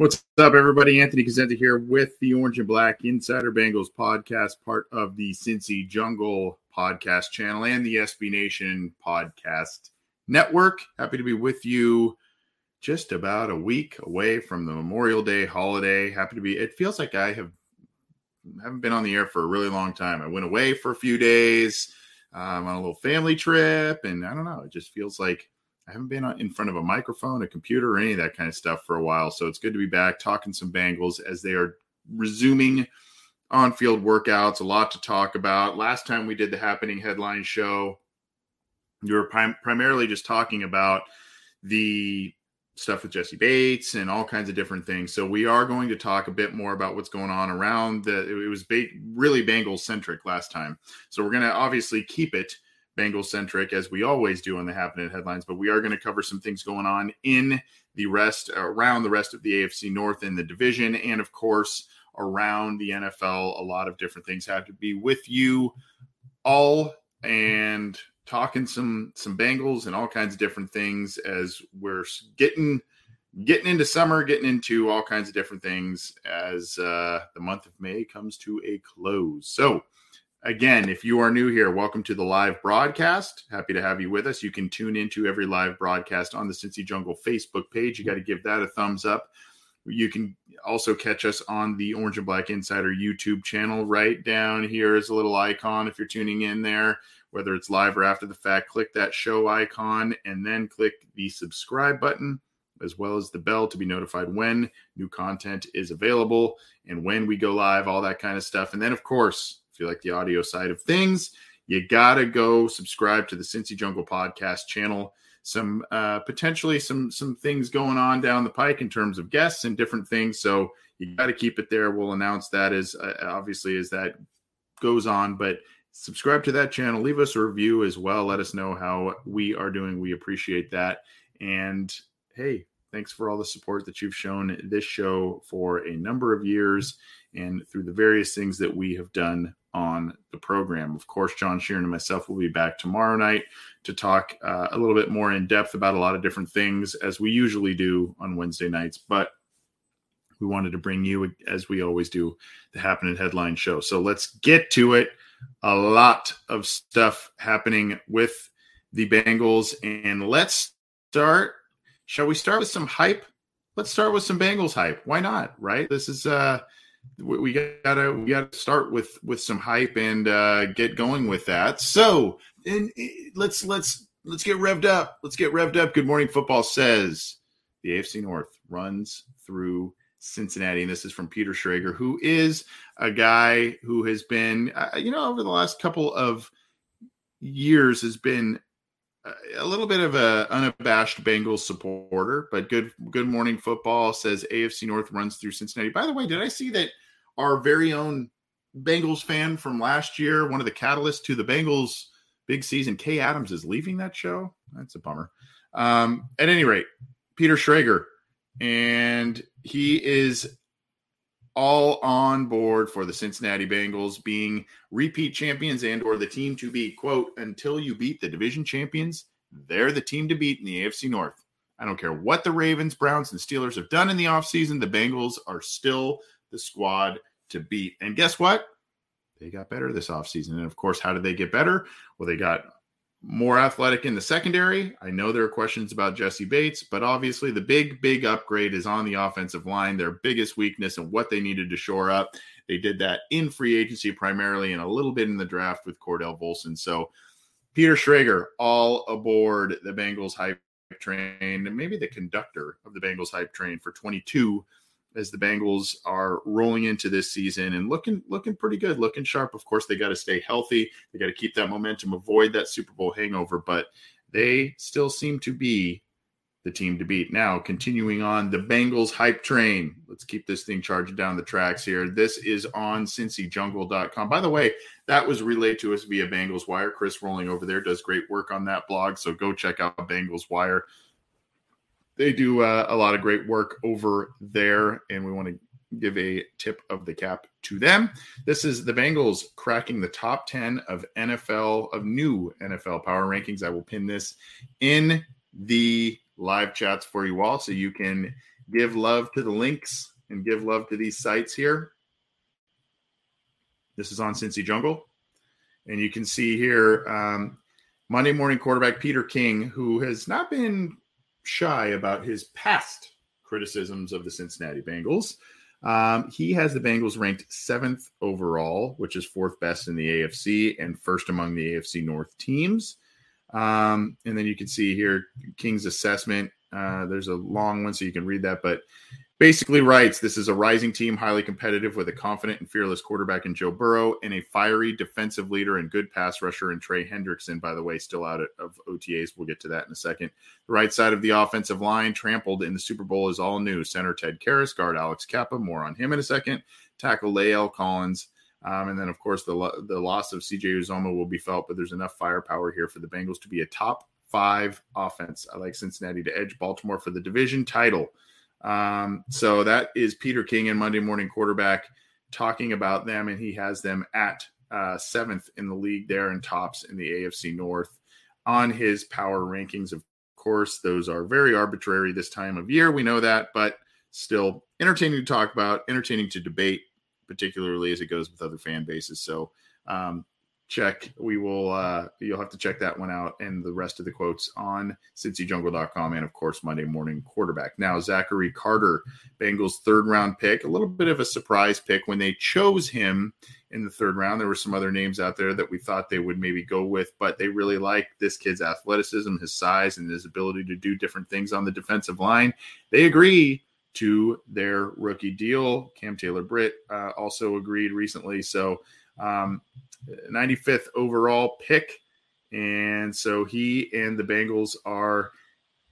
What's up, everybody? Anthony Cosenza here with the Orange and Black Insider Bengals podcast, part of the Cincy Jungle podcast channel and the SB Nation podcast network. Happy to be with you just about a week away from the Memorial Day holiday. Happy to be. It feels like I have haven't been on the air for a really long time. I went away for a few days um, on a little family trip, and I don't know. It just feels like I haven't been in front of a microphone, a computer, or any of that kind of stuff for a while. So it's good to be back talking some Bengals as they are resuming on field workouts. A lot to talk about. Last time we did the Happening Headline show, we were prim- primarily just talking about the stuff with Jessie Bates and all kinds of different things. So we are going to talk a bit more about what's going on around the. It was really Bengals centric last time, so we're going to obviously keep it Bengals centric as we always do on the happening headlines, but we are going to cover some things going on in the rest around the rest of the AFC North in the division, and of course around the NFL. A lot of different things have to be with you all and talking some some Bengals and all kinds of different things as we're getting getting into summer, getting into all kinds of different things as uh, the month of May comes to a close. So Again, if you are new here, welcome to the live broadcast. Happy to have you with us. You can tune into every live broadcast on the Cincy Jungle Facebook page. You got to give that a thumbs up. You can also catch us on the Orange and Black Insider YouTube channel. Right down here is a little icon if you're tuning in there, whether it's live or after the fact. Click that show icon and then click the subscribe button as well as the bell to be notified when new content is available and when we go live, all that kind of stuff. And then, of course, you like the audio side of things, you got to go subscribe to the Cincy Jungle podcast channel. Some uh, potentially some some things going on down the pike in terms of guests and different things. So you got to keep it there. We'll announce that as uh, obviously as that goes on, but subscribe to that channel. Leave us a review as well. Let us know how we are doing. We appreciate that. And hey, thanks for all the support that you've shown this show for a number of years and through the various things that we have done on the program. Of course, John Sheeran and myself will be back tomorrow night to talk uh, a little bit more in depth about a lot of different things as we usually do on Wednesday nights. But we wanted to bring you, as we always do, the Happening Headline Show. So let's get to it. A lot of stuff happening with the Bengals. And let's start. Shall we start with some hype? Let's start with some Bengals hype. Why not? Right? This is uh we gotta we gotta start with with some hype and uh, get going with that. So, and let's let's let's get revved up. Let's get revved up. Good morning, football says the AFC North runs through Cincinnati, and this is from Peter Schrager, who is a guy who has been, uh, you know, over the last couple of years has been a little bit of a unabashed Bengals supporter, but good good morning football says AFC North runs through Cincinnati. By the way, did I see that our very own Bengals fan from last year, one of the catalysts to the Bengals big season, Kay Adams is leaving that show? That's a bummer. Um, at any rate, Peter Schrager, and he is all on board for the Cincinnati Bengals being repeat champions and or the team to beat. Quote, until you beat the division champions, they're the team to beat in the AFC North. I don't care what the Ravens, Browns, and Steelers have done in the offseason, the Bengals are still the squad to beat. And guess what? they got better this offseason. And of course, how did they get better? Well, they got more athletic in the secondary. I know there are questions about Jessie Bates, but obviously the big, big upgrade is on the offensive line, their biggest weakness and what they needed to shore up. They did that in free agency primarily and a little bit in the draft with Cordell Volson. So Peter Schrager, all aboard the Bengals hype train, and maybe the conductor of the Bengals hype train for 22 as the Bengals are rolling into this season and looking looking pretty good, looking sharp. Of course, they got to stay healthy. They got to keep that momentum, avoid that Super Bowl hangover, but they still seem to be the team to beat. Now, continuing on the Bengals hype train. Let's keep this thing charging down the tracks here. This is on cincyjungle.com. By the way, that was relayed to us via Bengals Wire. Chris Roling over there does great work on that blog, so go check out Bengals Wire they do uh, a lot of great work over there, and we want to give a tip of the cap to them. This is the Bengals cracking the top 10 of NFL, of new NFL power rankings. I will pin this in the live chats for you all so you can give love to the links and give love to these sites here. This is on Cincy Jungle. And you can see here um, Monday morning quarterback Peter King, who has not been shy about his past criticisms of the Cincinnati Bengals. Um, he has the Bengals ranked seventh overall, which is fourth best in the AFC and first among the AFC North teams. Um, and then you can see here King's assessment. Uh, there's a long one, so you can read that. But basically writes this is a rising team, highly competitive with a confident and fearless quarterback in Joe Burrow and a fiery defensive leader and good pass rusher in Trey Hendrickson, by the way, still out of OTAs. We'll get to that in a second. The right side of the offensive line, trampled in the Super Bowl, is all new. Center Ted Karras, guard Alex Cappa, more on him in a second. Tackle La'el Collins. Um, and then, of course, the, the loss of CJ Uzomah will be felt, but there's enough firepower here for the Bengals to be a top five offense. I like Cincinnati to edge Baltimore for the division title. Um, so that is Peter King and Monday Morning Quarterback talking about them, and he has them at uh, seventh in the league there and tops in the AFC North on his power rankings. Of course, those are very arbitrary this time of year. We know that, but still entertaining to talk about, entertaining to debate, particularly as it goes with other fan bases. So um, check. We will, uh, you'll have to check that one out and the rest of the quotes on cincyjungle.com and, of course, Monday morning quarterback. Now, Zachary Carter, Bengals third round pick, a little bit of a surprise pick when they chose him in the third round. There were some other names out there that we thought they would maybe go with, but they really like this kid's athleticism, his size, and his ability to do different things on the defensive line. They agree to their rookie deal. Cam Taylor Britt uh, also agreed recently. So, um, 95th overall pick. And so he and the Bengals are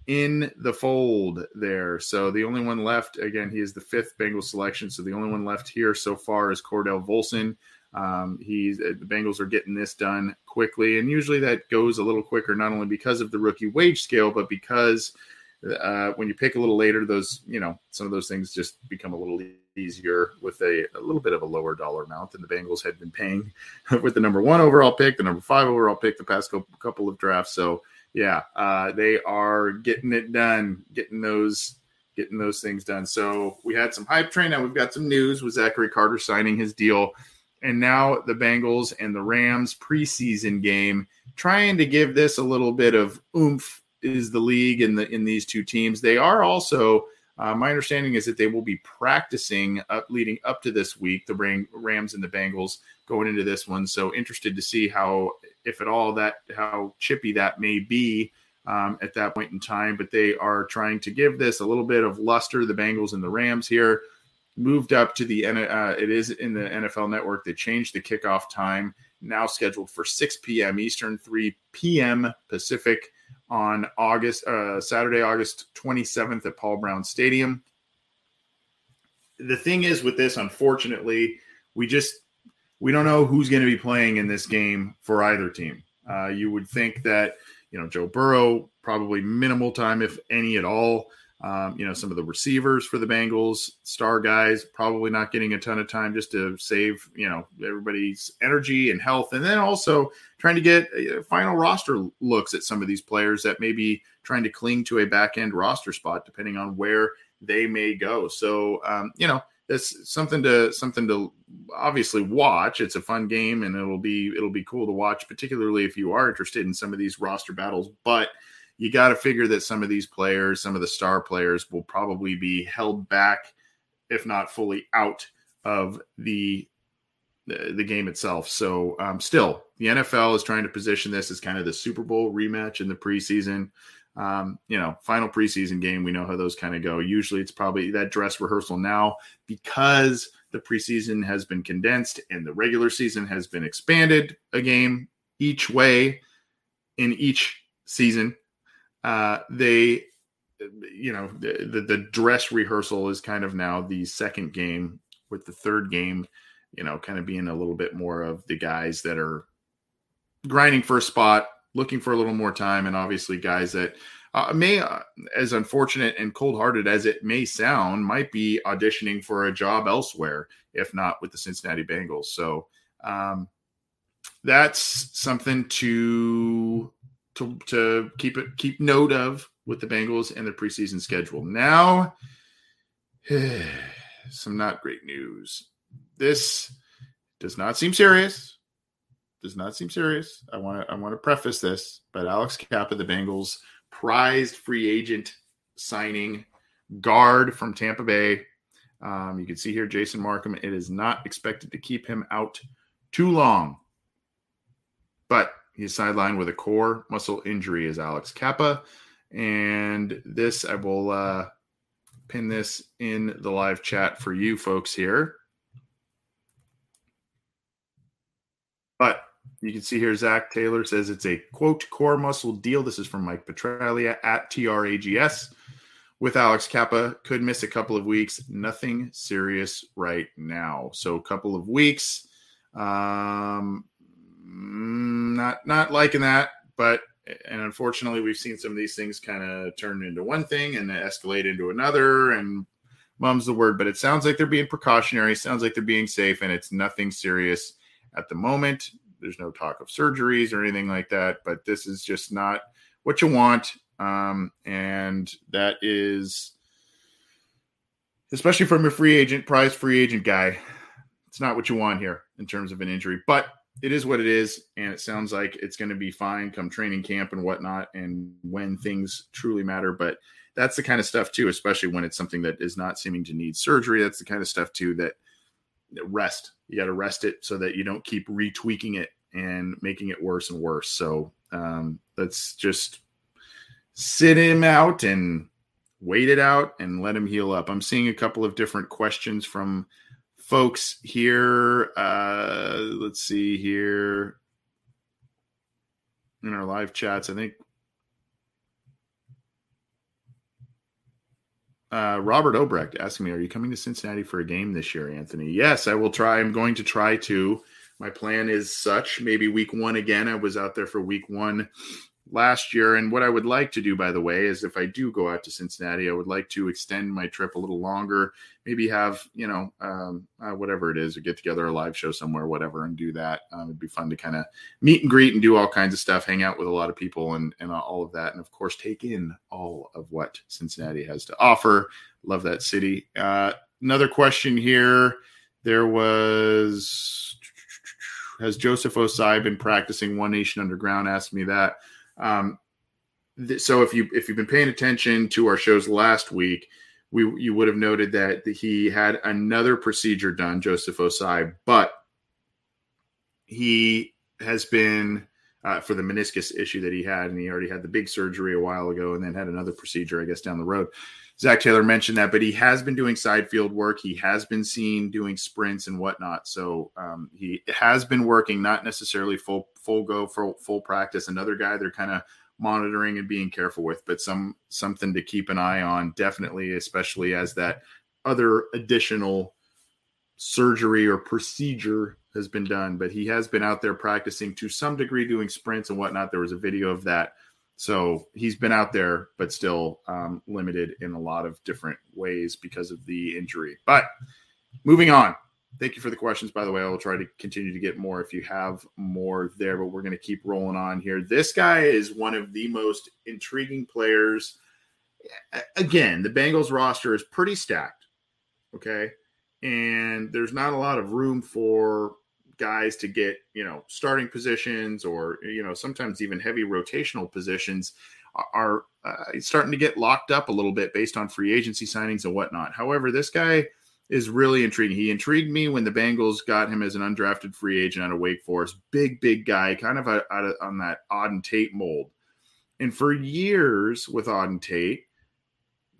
in the fold there. So the only one left, again, he is the fifth Bengals selection. So the only one left here so far is Cordell Volson. Um, he's the Bengals are getting this done quickly, and usually that goes a little quicker, not only because of the rookie wage scale, but because uh, when you pick a little later, those you know some of those things just become a little easier with a, a little bit of a lower dollar amount than the Bengals had been paying with the number one overall pick, the number five overall pick, the past couple of drafts. So yeah, uh, they are getting it done, getting those getting those things done. So we had some hype train. Now we've got some news with Zachary Carter signing his deal. And now the Bengals and the Rams preseason game, trying to give this a little bit of oomph is the league in the in these two teams. They are also uh, my understanding is that they will be practicing up leading up to this week, the Rams and the Bengals going into this one. So interested to see how, if at all, that how chippy that may be um, at that point in time. But they are trying to give this a little bit of luster. The Bengals and the Rams here moved up to the uh, it is in the NFL Network. They changed the kickoff time now scheduled for 6 p.m. Eastern, 3 p.m. Pacific on August uh, Saturday, August 27th at Paul Brown Stadium. The thing is with this, unfortunately, we just we don't know who's going to be playing in this game for either team. Uh, you would think that you know Joe Burrow probably minimal time, if any at all. Um, you know, some of the receivers for the Bengals, star guys, probably not getting a ton of time just to save, you know, everybody's energy and health. And then also trying to get uh, final roster looks at some of these players that may be trying to cling to a back end roster spot, depending on where they may go. So, um, you know, this something to something to obviously watch. It's a fun game, and it'll be it'll be cool to watch, particularly if you are interested in some of these roster battles. But you got to figure that some of these players, some of the star players, will probably be held back, if not fully out of the the, game itself. So, um, still, the NFL is trying to position this as kind of the Super Bowl rematch in the preseason. Um, you know, final preseason game, we know how those kind of go. Usually it's probably that dress rehearsal now because the preseason has been condensed and the regular season has been expanded a game each way in each season. Uh, they, you know, the, the dress rehearsal is kind of now the second game, with the third game, you know, kind of being a little bit more of the guys that are grinding for a spot, looking for a little more time, and obviously guys that uh, may, uh, as unfortunate and cold-hearted as it may sound, might be auditioning for a job elsewhere, if not with the Cincinnati Bengals. So um, that's something to to to keep it keep note of with the Bengals and their preseason schedule. Now, some not great news. This does not seem serious does not seem serious. I want to I want to preface this, but Alex Cappa, the Bengals prized free agent signing guard from Tampa Bay. Um, you can see here Jason Marcum. It is not expected to keep him out too long, but he's sidelined with a core muscle injury. Is Alex Cappa. and this I will uh, pin this in the live chat for you folks here. But you can see here Zac Taylor says it's a quote core muscle deal. This is from Mike Petraglia at TRAGS with Alex Cappa. Could miss a couple of weeks. Nothing serious right now. So a couple of weeks. Um, not not liking that, but and unfortunately we've seen some of these things kind of turn into one thing and escalate into another and mum's the word but it sounds like they're being precautionary sounds like they're being safe and it's nothing serious at the moment there's no talk of surgeries or anything like that, but this is just not what you want. Um, and that is, especially from a free agent, prize free agent guy, it's not what you want here in terms of an injury, but it is what it is. And it sounds like it's going to be fine come training camp and whatnot. And when things truly matter, but that's the kind of stuff too, especially when it's something that is not seeming to need surgery. That's the kind of stuff too that rest. You got to rest it so that you don't keep retweaking it and making it worse and worse. So um, let's just sit him out and wait it out and let him heal up. I'm seeing a couple of different questions from folks here. Uh, let's see here in our live chats. I think Uh, Robert Obrecht asking me, "Are you coming to Cincinnati for a game this year, Anthony?" Yes, I will try. I'm going to try to. My plan is such. Maybe week one again. I was out there for week one last year. And what I would like to do, by the way, is if I do go out to Cincinnati, I would like to extend my trip a little longer. Maybe have you know um, uh, whatever it is, or get together a live show somewhere, whatever, and do that. Um, it'd be fun to kind of meet and greet and do all kinds of stuff, hang out with a lot of people, and and all of that, and of course take in all of what Cincinnati has to offer. Love that city. Uh, another question here. There was has Joseph Ossai been practicing One Nation Underground? Asked me that. Um, th- so if you if you've been paying attention to our shows last week, we you would have noted that he had another procedure done, Joseph Ossai, but he has been uh, for the meniscus issue that he had, and he already had the big surgery a while ago, and then had another procedure, I guess, down the road. Zac Taylor mentioned that, but he has been doing side field work. He has been seen doing sprints and whatnot. So um, he has been working, not necessarily full full go for full practice. Another guy they're kind of monitoring and being careful with, but some something to keep an eye on, definitely, especially as that other additional surgery or procedure has been done. But he has been out there practicing to some degree, doing sprints and whatnot. There was a video of that so he's been out there, but still um, limited in a lot of different ways because of the injury. But moving on. Thank you for the questions, by the way. I will try to continue to get more if you have more there, but we're going to keep rolling on here. This guy is one of the most intriguing players. Again, the Bengals roster is pretty stacked. Okay. and there's not a lot of room for guys to get you know starting positions or you know sometimes even heavy rotational positions are uh, starting to get locked up a little bit based on free agency signings and whatnot. However, this guy is really intriguing. He intrigued me when the Bengals got him as an undrafted free agent out of Wake Forest. Big, big guy, kind of a, a, on that Auden Tate mold. And for years with Auden Tate,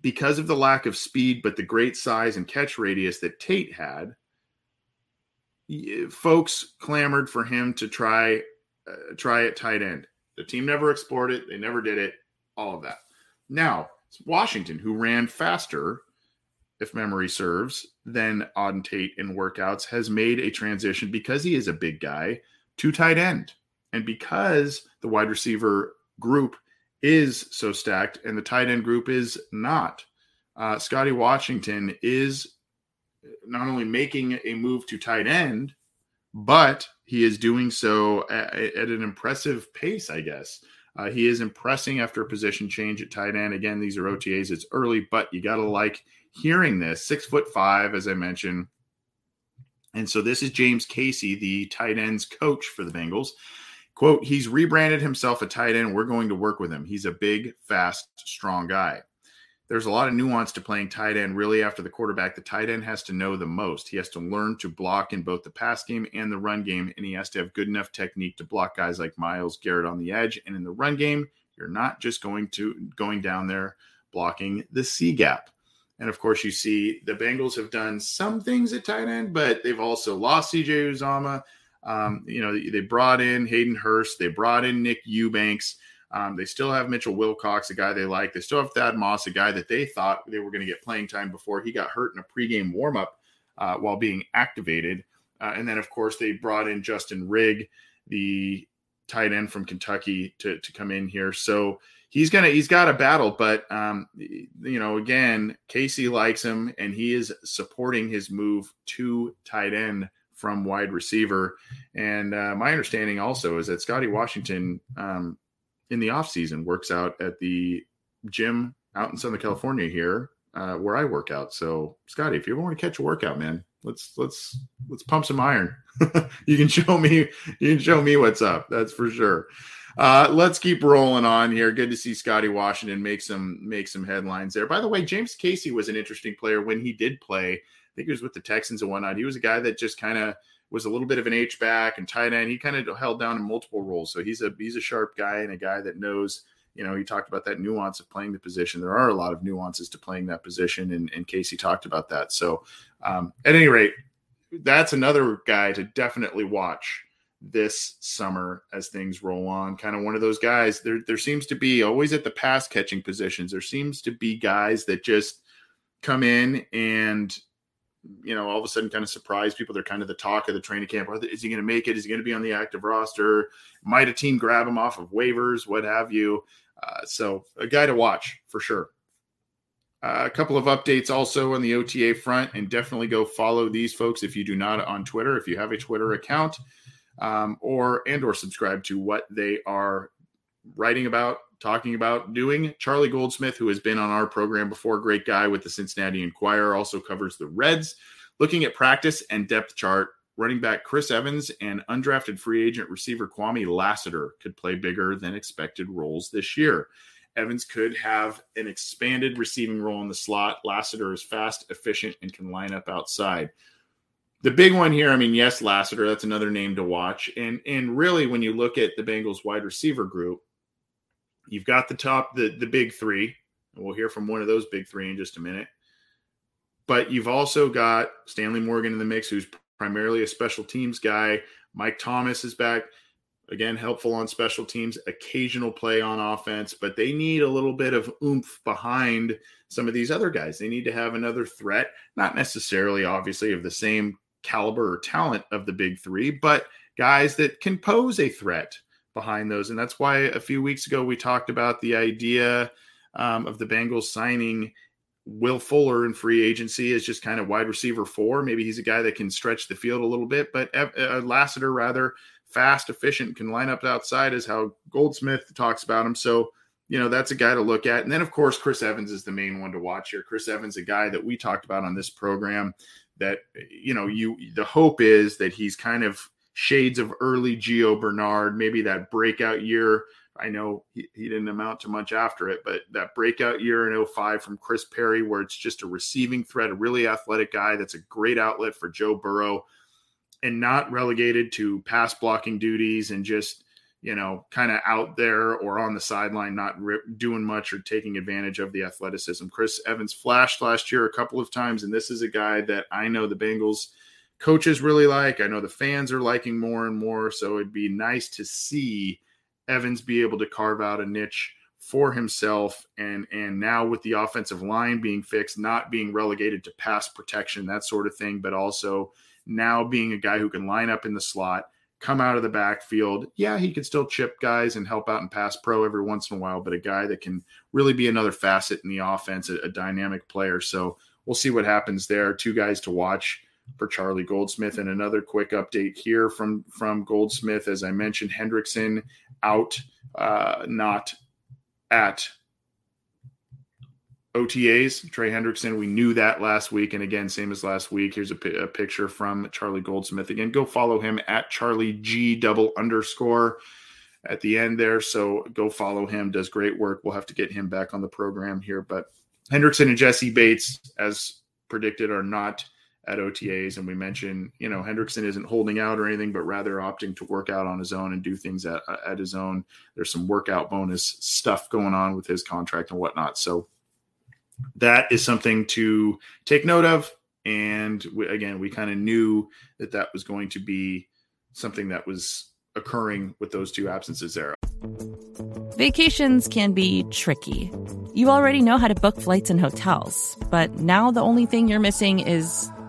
because of the lack of speed, but the great size and catch radius that Tate had, folks clamored for him to try uh, try at tight end. The team never explored it. They never did it. All of that. Now, it's Washington, who ran faster, if memory serves, than Auden Tate in workouts, has made a transition because he is a big guy to tight end. And because the wide receiver group is so stacked and the tight end group is not, uh, Scotty Washington is not only making a move to tight end, but he is doing so at, at an impressive pace, I guess. Uh, he is impressing after a position change at tight end. Again, these are OTAs. It's early, but you got to like hearing this. Six foot five, as I mentioned. And so this is James Casey, the tight ends coach for the Bengals. Quote, he's rebranded himself a tight end. We're going to work with him. He's a big, fast, strong guy there's a lot of nuance to playing tight end. Really, after the quarterback, the tight end has to know the most. He has to learn to block in both the pass game and the run game, and he has to have good enough technique to block guys like Myles Garrett on the edge. And in the run game, you're not just going to going down there blocking the C gap. And of course, you see the Bengals have done some things at tight end, but they've also lost CJ Uzomah. Um, you know, they brought in Hayden Hurst, they brought in Nick Eubanks. Um, they still have Mitchell Wilcox, a guy they like. They still have Thad Moss, a guy that they thought they were going to get playing time before he got hurt in a pregame warmup uh, while being activated. Uh, and then, of course, they brought in Justin Rigg, the tight end from Kentucky, to to come in here. So he's gonna he's got a battle, but um, you know, again, Casey likes him, and he is supporting his move to tight end from wide receiver. And uh, my understanding also is that Scotty Washington um, in the off season works out at the gym out in Southern California here uh, where I work out. So Scotty, if you ever want to catch a workout, man, let's let's let's pump some iron. you can show me you can show me what's up. That's for sure. Uh, let's keep rolling on here. Good to see Scotty Washington make some make some headlines there. By the way, James Casey was an interesting player when he did play. I think he was with the Texans and whatnot. He was a guy that just kind of was a little bit of an H back and tight end. He kind of held down in multiple roles. So he's a he's a sharp guy and a guy that knows. You know, he talked about that nuance of playing the position. There are a lot of nuances to playing that position, and, and Casey talked about that. So, um, at any rate, that's another guy to definitely watch this summer as things roll on. Kind of one of those guys. There, there seems to be always at the pass catching positions. There seems to be guys that just come in and you know, all of a sudden kind of surprise people. They're kind of the talk of the training camp. Is he going to make it? Is he going to be on the active roster? Might a team grab him off of waivers? What have you? Uh, so a guy to watch for sure. Uh, a couple of updates also on the OTA front, and definitely go follow these folks if you do not on Twitter. If you have a Twitter account, um, or and or subscribe to what they are writing about talking about doing. Charlie Goldsmith, who has been on our program before, great guy with the Cincinnati Enquirer, also covers the Reds. Looking at practice and depth chart, running back Chris Evans and undrafted free agent receiver Kwamie Lassiter could play bigger than expected roles this year. Evans could have an expanded receiving role in the slot. Lassiter is fast, efficient, and can line up outside. The big one here, I mean, yes, Lassiter, that's another name to watch. And and really, when you look at the Bengals wide receiver group, You've got the top, the the big three, and we'll hear from one of those big three in just a minute. But you've also got Stanley Morgan in the mix, who's primarily a special teams guy. Mike Thomas is back. Again, helpful on special teams, occasional play on offense, but they need a little bit of oomph behind some of these other guys. They need to have another threat, not necessarily, obviously, of the same caliber or talent of the big three, but guys that can pose a threat behind those. And that's why a few weeks ago we talked about the idea um, of the Bengals signing Will Fuller in free agency as just kind of wide receiver four. Maybe he's a guy that can stretch the field a little bit, but uh, Lassiter rather fast, efficient, can line up outside, is how Goldsmith talks about him. So, you know, that's a guy to look at. And then, of course, Chris Evans is the main one to watch here. Chris Evans, a guy that we talked about on this program that you know you the hope is that he's kind of shades of early Gio Bernard, maybe that breakout year. I know he, he didn't amount to much after it, but that breakout year in 05 from Chris Perry, where it's just a receiving threat, a really athletic guy that's a great outlet for Joe Burrow and not relegated to pass blocking duties and just you know, kind of out there or on the sideline, not doing much or taking advantage of the athleticism. Chris Evans flashed last year a couple of times, and this is a guy that I know the Bengals coaches really like. I know the fans are liking more and more. So it'd be nice to see Evans be able to carve out a niche for himself and and now with the offensive line being fixed not being relegated to pass protection that sort of thing but also now being a guy who can line up in the slot come out of the backfield. Yeah, he can still chip guys and help out in pass pro every once in a while, but a guy that can really be another facet in the offense, a, a dynamic player. So we'll see what happens there. Two guys to watch for Charlie Goldsmith. And another quick update here from from Goldsmith, as I mentioned, Hendrickson out, uh, not at OTAs, Trey Hendrickson. We knew that last week. And again, same as last week. Here's a, p- a picture from Charlie Goldsmith. Again, go follow him at Charlie G double underscore at the end there. So go follow him. Does great work. We'll have to get him back on the program here. But Hendrickson and Jessie Bates, as predicted, are not at OTAs. And we mentioned, you know, Hendrickson isn't holding out or anything, but rather opting to work out on his own and do things at, at his own. There's some workout bonus stuff going on with his contract and whatnot. So that is something to take note of. And we, again, we kind of knew that that was going to be something that was occurring with those two absences there. Vacations can be tricky. You already know how to book flights and hotels, but now the only thing you're missing is,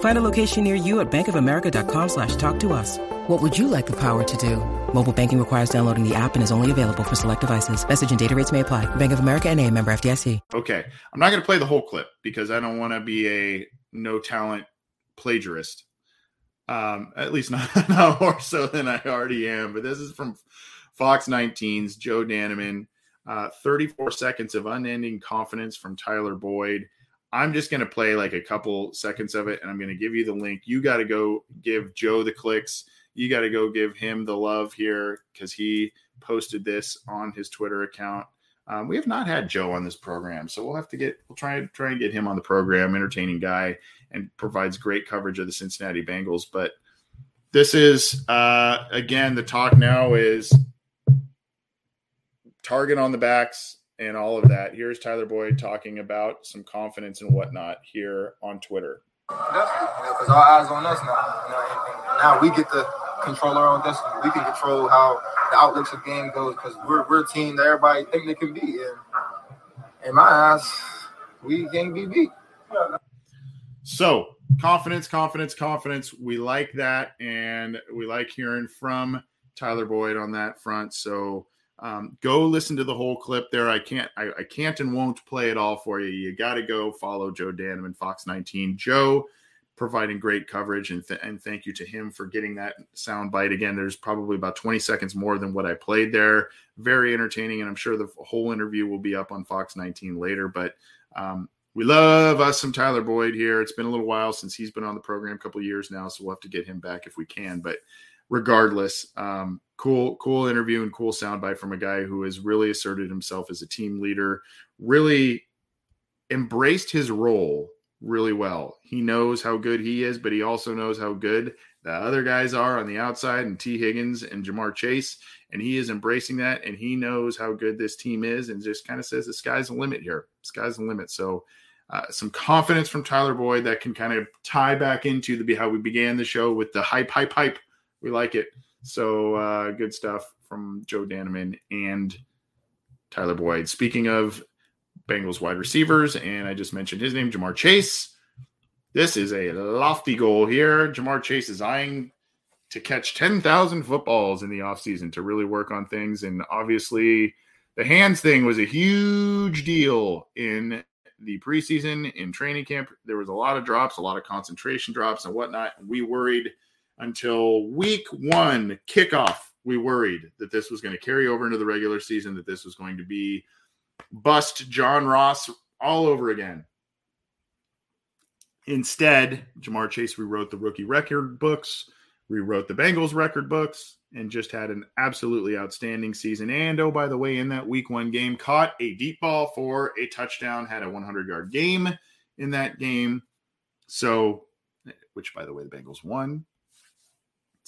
Find a location near you at bankofamerica.com slash talk to us. What would you like the power to do? Mobile banking requires downloading the app and is only available for select devices. Message and data rates may apply. Bank of America and a member FDIC. Okay. I'm not going to play the whole clip because I don't want to be a no talent plagiarist. Um, at least not, not more so than I already am. But this is from Fox 19's Joe Danneman. Uh, 34 seconds of unending confidence from Tyler Boyd. I'm just going to play like a couple seconds of it and I'm going to give you the link. You got to go give Joe the clicks. You got to go give him the love here because he posted this on his Twitter account. Um, we have not had Joe on this program, so we'll have to get we'll try and try and get him on the program. Entertaining guy and provides great coverage of the Cincinnati Bengals. But this is uh, again the talk now is target on the backs and all of that. Here's Tyler Boyd talking about some confidence and whatnot here on Twitter. Definitely, because you know, our eyes on us now. You know, and, now we get to control our own destiny. We can control how the outlooks of game goes because we're we're a team that everybody think they can be. And in my eyes, we can't be beat. So confidence, confidence, confidence. We like that, and we like hearing from Tyler Boyd on that front. So um, go listen to the whole clip there. I can't, I, I can't and won't play it all for you. You got to go follow Joe Danneman, Fox 19. Joe providing great coverage. And, th- and thank you to him for getting that sound bite. Again, there's probably about 20 seconds more than what I played there. Very entertaining. And I'm sure the whole interview will be up on Fox 19 later. But um, we love us some Tyler Boyd here. It's been a little while since he's been on the program, a couple years now. So we'll have to get him back if we can. But regardless, um, cool, cool interview and cool soundbite from a guy who has really asserted himself as a team leader, really embraced his role really well. He knows how good he is, but he also knows how good the other guys are on the outside and Tee Higgins and Ja'Marr Chase. And he is embracing that and he knows how good this team is and just kind of says the sky's the limit here. Sky's the limit. So uh, some confidence from Tyler Boyd that can kind of tie back into the how we began the show with the hype, hype, hype. We like it. So uh, good stuff from Joe Danneman and Tyler Boyd. Speaking of Bengals wide receivers, and I just mentioned his name, Ja'Marr Chase. This is a lofty goal here. Ja'Marr Chase is eyeing to catch 10,000 footballs in the offseason to really work on things. And obviously, the hands thing was a huge deal in the preseason, in training camp. There was a lot of drops, a lot of concentration drops, and whatnot. We worried until week one kickoff. We worried that this was going to carry over into the regular season, that this was going to be bust John Ross all over again. Instead, Ja'Marr Chase rewrote the rookie record books, rewrote the Bengals record books, and just had an absolutely outstanding season. And oh, by the way, in that week one game, caught a deep ball for a touchdown, had a 100 yard game in that game. So, which by the way, the Bengals won.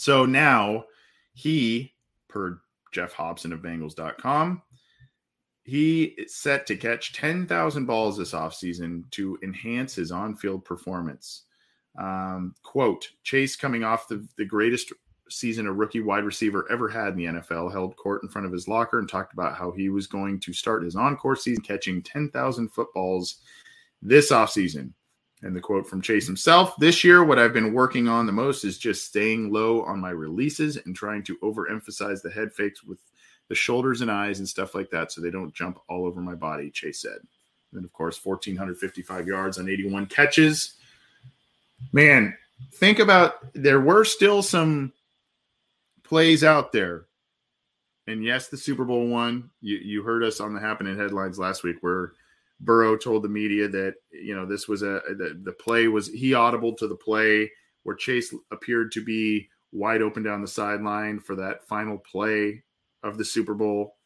So now he, per Geoff Hobson of Bengals.com, he is set to catch 10,000 balls this offseason to enhance his on field performance. Um, quote Chase, coming off the, the greatest season a rookie wide receiver ever had in the NFL, held court in front of his locker and talked about how he was going to start his encore season catching 10,000 footballs this offseason. And the quote from Chase himself This year, what I've been working on the most is just staying low on my releases and trying to overemphasize the head fakes with the shoulders and eyes and stuff like that so they don't jump all over my body, Chase said. And of course, 1,455 yards on 81 catches. Man, think about there were still some plays out there. And yes, the Super Bowl one, you, you heard us on the happening headlines last week where Burrow told the media that, you know, this was a, the, the play was, he audible to the play where Chase appeared to be wide open down the sideline for that final play of the Super Bowl,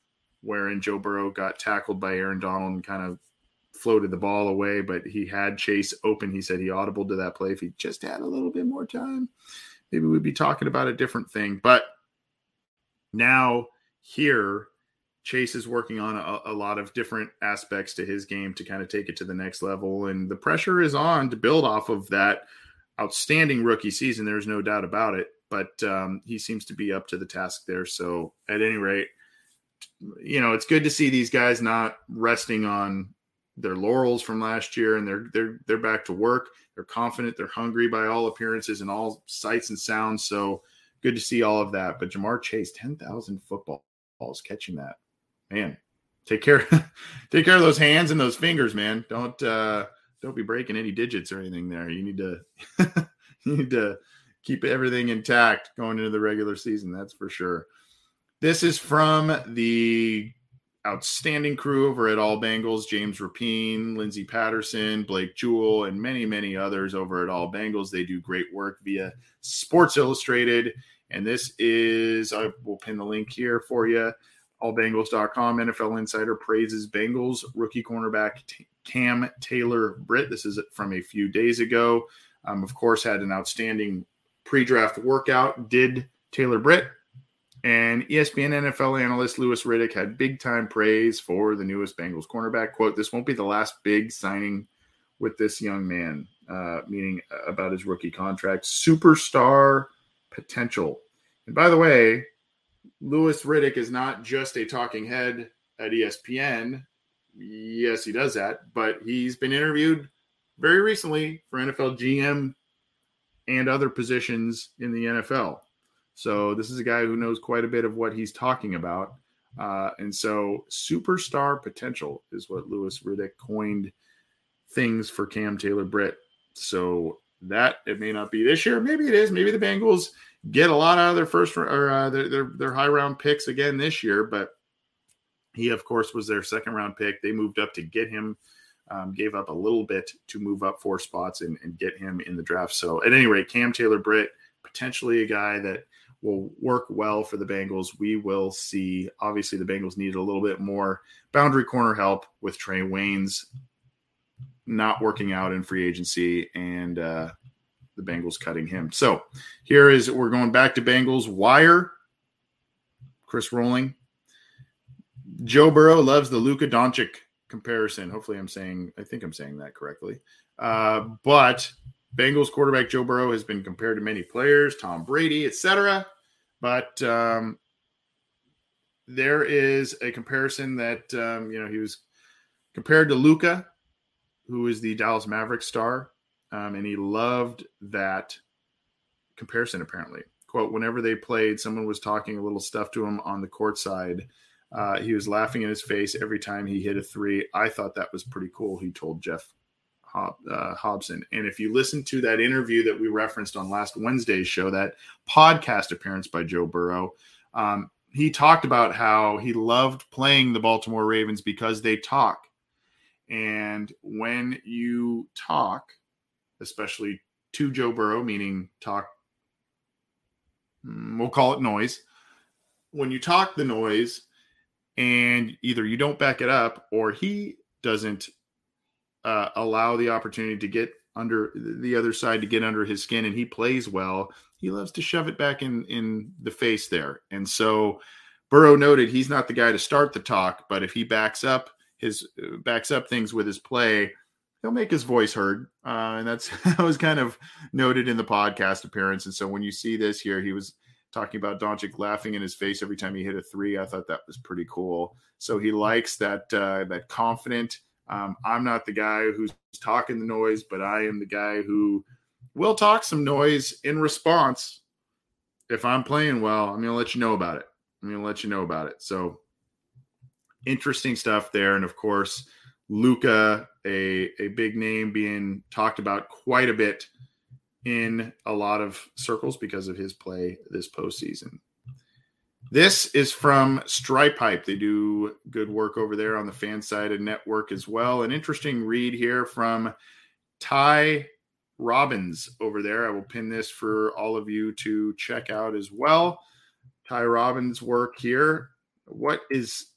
wherein Joe Burrow got tackled by Aaron Donald and kind of floated the ball away, but he had Chase open. He said he audible to that play. If he just had a little bit more time, maybe we'd be talking about a different thing. But now here, Chase is working on a, a, lot of different aspects to his game to kind of take it to the next level. And the pressure is on to build off of that outstanding rookie season. There's no doubt about it but um, he seems to be up to the task there. So at any rate, you know, it's good to see these guys not resting on their laurels from last year, and they're they're they're back to work. They're confident. They're hungry by all appearances and all sights and sounds. So good to see all of that. But Ja'Marr Chase, ten thousand football balls catching that, man. Take care, take care of those hands and those fingers, man. Don't uh, don't be breaking any digits or anything there. You need to you need to keep everything intact going into the regular season. That's for sure. This is from the outstanding crew over at All Bengals James Rapien, Lindsey Patterson, Blake Jewell, and many, many others over at All Bengals. They do great work via Sports Illustrated. And this is, I will pin the link here for you. AllBengals.com. NFL Insider praises Bengals rookie cornerback Cam Taylor Britt. This is from a few days ago. Um, of course, had an outstanding pre-draft workout did Taylor Britt. And ESPN NFL analyst Louis Riddick had big time praise for the newest Bengals cornerback. Quote, this won't be the last big signing with this young man, uh, meaning about his rookie contract. Superstar potential. And by the way, Louis Riddick is not just a talking head at ESPN. Yes, he does that, but he's been interviewed very recently for NFL GM and other positions in the NFL. So this is a guy who knows quite a bit of what he's talking about. Uh, and so superstar potential is what Louis Riddick coined things for Cam Taylor Britt. So that it may not be this year. Maybe it is. Maybe the Bengals get a lot out of their first or uh, their, their their high round picks again this year. But he, of course, was their second round pick. They moved up to get him. Um, gave up a little bit to move up four spots and, and get him in the draft. So, at any rate, Cam Taylor Britt, potentially a guy that will work well for the Bengals. We will see. Obviously, the Bengals needed a little bit more boundary corner help with Trae Waynes not working out in free agency and uh, the Bengals cutting him. So here is we're going back to Bengals wire. Chris Roling. Joe Burrow loves the Luka Doncic comparison. Hopefully, I'm saying I think I'm saying that correctly. Uh, but Bengals quarterback Joe Burrow has been compared to many players, Tom Brady, etc. But um, there is a comparison that um, you know he was compared to Luka, who is the Dallas Mavericks star, um, and he loved that comparison. Apparently, quote: Whenever they played, someone was talking a little stuff to him on the court side. Uh, he was laughing in his face every time he hit a three. I thought that was pretty cool. He told Geoff Hob, uh, Hobson. And if you listen to that interview that we referenced on last Wednesday's show, that podcast appearance by Joe Burrow, um, he talked about how he loved playing the Baltimore Ravens because they talk. And when you talk, especially to Joe Burrow, meaning talk, we'll call it noise. When you talk the noise, and either you don't back it up or he doesn't uh, allow the opportunity to get under the other side to get under his skin and he plays well he loves to shove it back in in the face there and so burrow noted he's not the guy to start the talk but if he backs up his uh, backs up things with his play he'll make his voice heard uh, and that's that was kind of noted in the podcast appearance and so when you see this here he was talking about Doncic laughing in his face every time he hit a three i thought that was pretty cool so he likes that uh, that confident um, I'm not the guy who's talking the noise, but I am the guy who will talk some noise in response. If I'm playing well, I'm going to let you know about it. I'm going to let you know about it. So interesting stuff there. And of course, Luka, a, a big name being talked about quite a bit in a lot of circles because of his play this postseason. This is from Stripe. They do good work over there on the FanSided network as well. An interesting read here from Ty Robbins over there. I will pin this for all of you to check out as well. Ty Robbins' work here. What is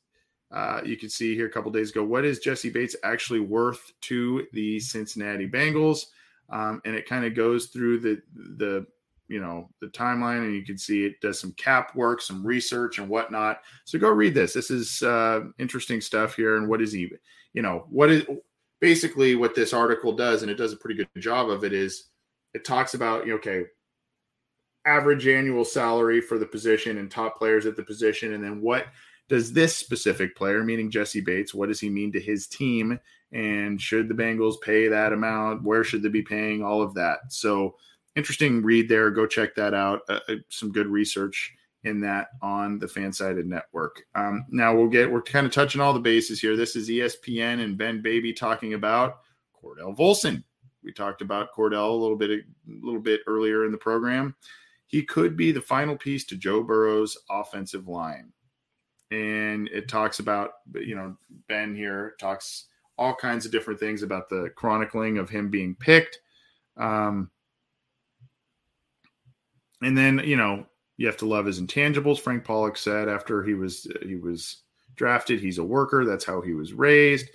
uh, you can see here a couple days ago. What is Jessie Bates actually worth to the Cincinnati Bengals? Um, and it kind of goes through the the you know the timeline and you can see it does some cap work some research and whatnot so go read this this is uh, interesting stuff here and what is he you know what is basically what this article does and it does a pretty good job of it is it talks about okay average annual salary for the position and top players at the position and then what does this specific player meaning Jessie bates what does he mean to his team and should the bengals pay that amount where should they be paying all of that so interesting read there. Go check that out. Uh, uh, some good research in that on the FanSided network. Um, now we'll get we're kind of touching all the bases here. This is ESPN and Ben Baby talking about Cordell Volson. We talked about Cordell a little bit a little bit earlier in the program. He could be the final piece to Joe Burrow's offensive line. And it talks about, you know, Ben here talks all kinds of different things about the chronicling of him being picked. Um, and then you know you have to love his intangibles. Frank Pollack said after he was he was drafted, he's a worker. That's how he was raised.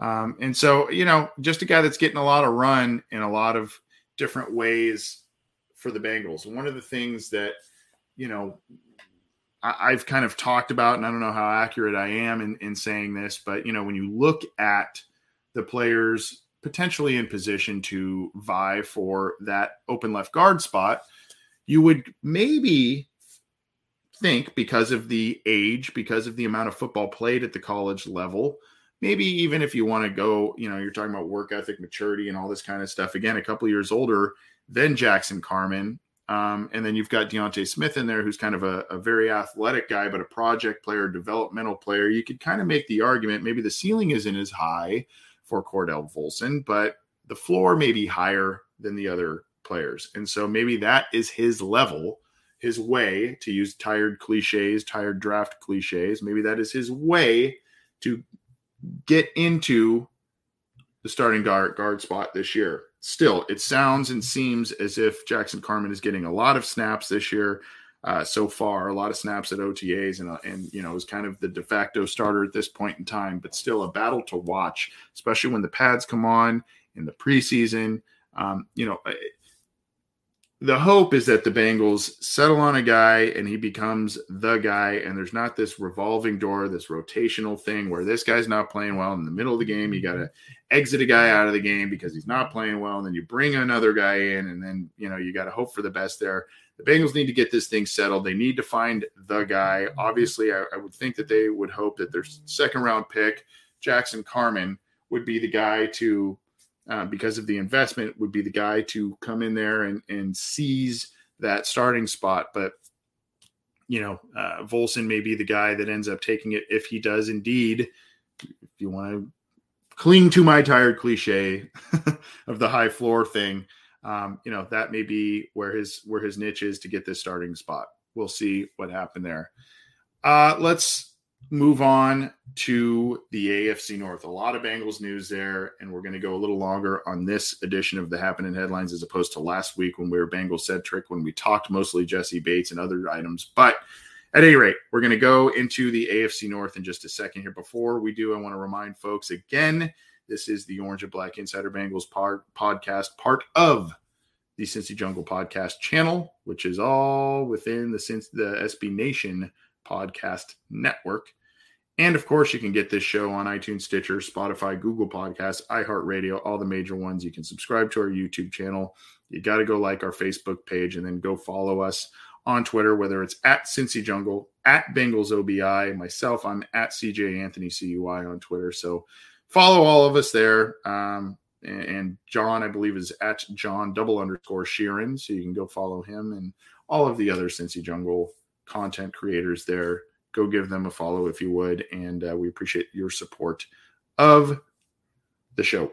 Um, and so you know, just a guy that's getting a lot of run in a lot of different ways for the Bengals. One of the things that you know I, have kind of talked about, and I don't know how accurate I am in, in saying this, but you know, when you look at the players potentially in position to vie for that open left guard spot you would maybe think because of the age, because of the amount of football played at the college level, maybe even if you want to go, you know, you're talking about work ethic, maturity, and all this kind of stuff. Again, a couple years older than Jackson Carman. Um, and then you've got D'Ante Smith in there, who's kind of a, a, very athletic guy, but a project player, developmental player. You could kind of make the argument maybe the ceiling isn't as high for Cordell Volson, but the floor may be higher than the other players. And so maybe that is his level, his way to use tired cliches, tired draft cliches. Maybe that is his way to get into the starting guard guard spot this year. Still, it sounds and seems as if Jackson Carman is getting a lot of snaps this year uh, so far, a lot of snaps at OTAs, and uh, and you know is kind of the de facto starter at this point in time. But still, a battle to watch, especially when the pads come on in the preseason. Um, you know, the hope is that the Bengals settle on a guy and he becomes the guy, and there's not this revolving door, this rotational thing where this guy's not playing well in the middle of the game. You got to exit a guy out of the game because he's not playing well, and then you bring another guy in, and then you know you got to hope for the best there. The Bengals need to get this thing settled. They need to find the guy. Obviously, I, I would think that they would hope that their second round pick, Jackson Carman, would be the guy to uh, because of the investment, would be the guy to come in there and, and seize that starting spot. But, you know, uh, Volson may be the guy that ends up taking it if he does indeed. If you want to cling to my tired cliche of the high floor thing, um, you know, that may be where his where his niche is to get this starting spot. We'll see what happened there. Uh, let's move on to the AFC North. A lot of Bengals news there, and we're going to go a little longer on this edition of the Happening Headlines as opposed to last week when we were Bengals centric, when we talked mostly Jessie Bates and other items. But at any rate, we're going to go into the AFC North in just a second here. Before we do, I want to remind folks again this is the Orange and Black Insider Bengals pod- podcast, part of the Cincy Jungle podcast channel, which is all within the, the SB Nation podcast network. And of course, you can get this show on iTunes, Stitcher, Spotify, Google Podcasts, iHeartRadio, all the major ones. You can subscribe to our YouTube channel. You got to go like our Facebook page and then go follow us on Twitter, whether it's at Cincy Jungle, at Bengals OBI. Myself, I'm at CJ Anthony CUI on Twitter. So follow all of us there. Um, and John, I believe, is at John double underscore Sheeran. So you can go follow him and all of the other Cincy Jungle content creators there. Go give them a follow if you would. And uh, we appreciate your support of the show.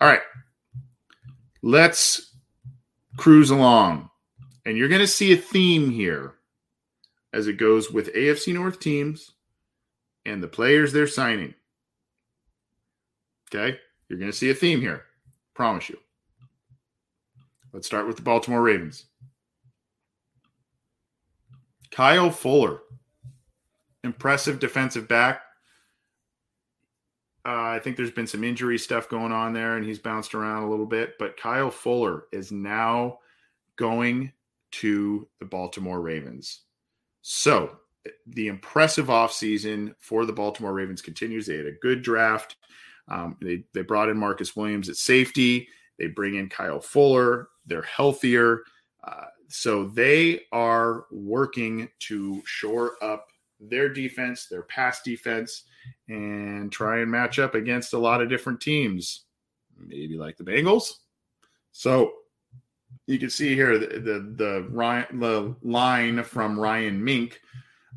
All right. Let's cruise along. And you're going to see a theme here as it goes with AFC North teams and the players they're signing. Okay? You're going to see a theme here. Promise you. Let's start with the Baltimore Ravens. Kyle Fuller, impressive defensive back, uh, I think there's been some injury stuff going on there, and he's bounced around a little bit. But Kyle Fuller is now going to the Baltimore Ravens. So the impressive offseason for the Baltimore Ravens continues. They had a good draft. Um, they, they brought in Marcus Williams at safety. They bring in Kyle Fuller. They're healthier. Uh, so they are working to shore up their defense, their pass defense, and try and match up against a lot of different teams, maybe like the Bengals. So you can see here the the the, Ryan, the line from Ryan Mink.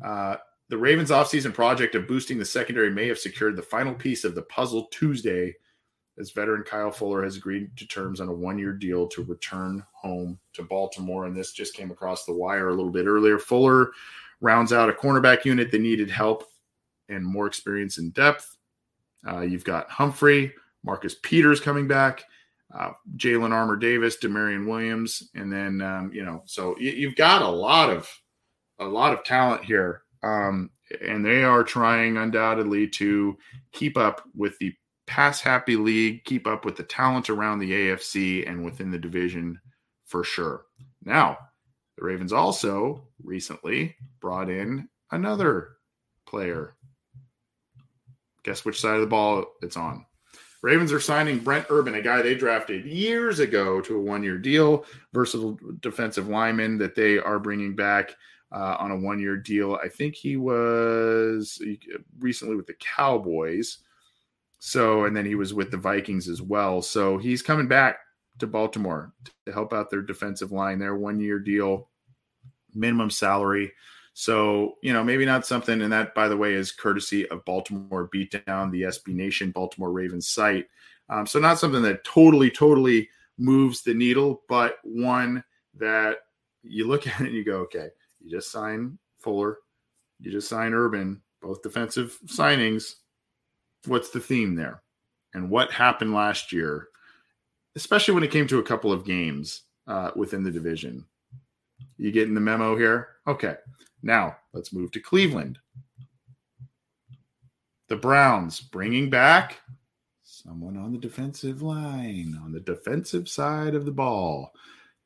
Uh, the Ravens offseason project of boosting the secondary may have secured the final piece of the puzzle Tuesday as veteran Kyle Fuller has agreed to terms on a one year deal to return home to Baltimore. And this just came across the wire a little bit earlier. Fuller rounds out a cornerback unit that needed help and more experience in depth. Uh, you've got Humphrey, Marcus Peters coming back, uh, Jalyn Armour Davis, Damarion Williams, and then um, you know, so you, have got a lot of a lot of talent here, um, and they are trying undoubtedly to keep up with the pass happy league, keep up with the talent around the AFC and within the division for sure. Now, the Ravens also recently brought in another player. Guess which side of the ball it's on? Ravens are signing Brent Urban, a guy they drafted years ago to a one year deal, versatile defensive lineman that they are bringing back uh, on a one year deal. I think he was recently with the Cowboys. So, and then he was with the Vikings as well. So he's coming back to Baltimore to help out their defensive line, their one year deal, minimum salary. So, you know, maybe not something, and that, by the way, is courtesy of Baltimore Beatdown, the SB Nation Baltimore Ravens site. Um, so, not something that totally, totally moves the needle, but one that you look at and you go, okay, you just sign Fuller, you just sign Urban, both defensive signings. What's the theme there? And what happened last year, especially when it came to a couple of games uh, within the division? You getting the memo here? Okay. Now let's move to Cleveland. The Browns bringing back someone on the defensive line, on the defensive side of the ball.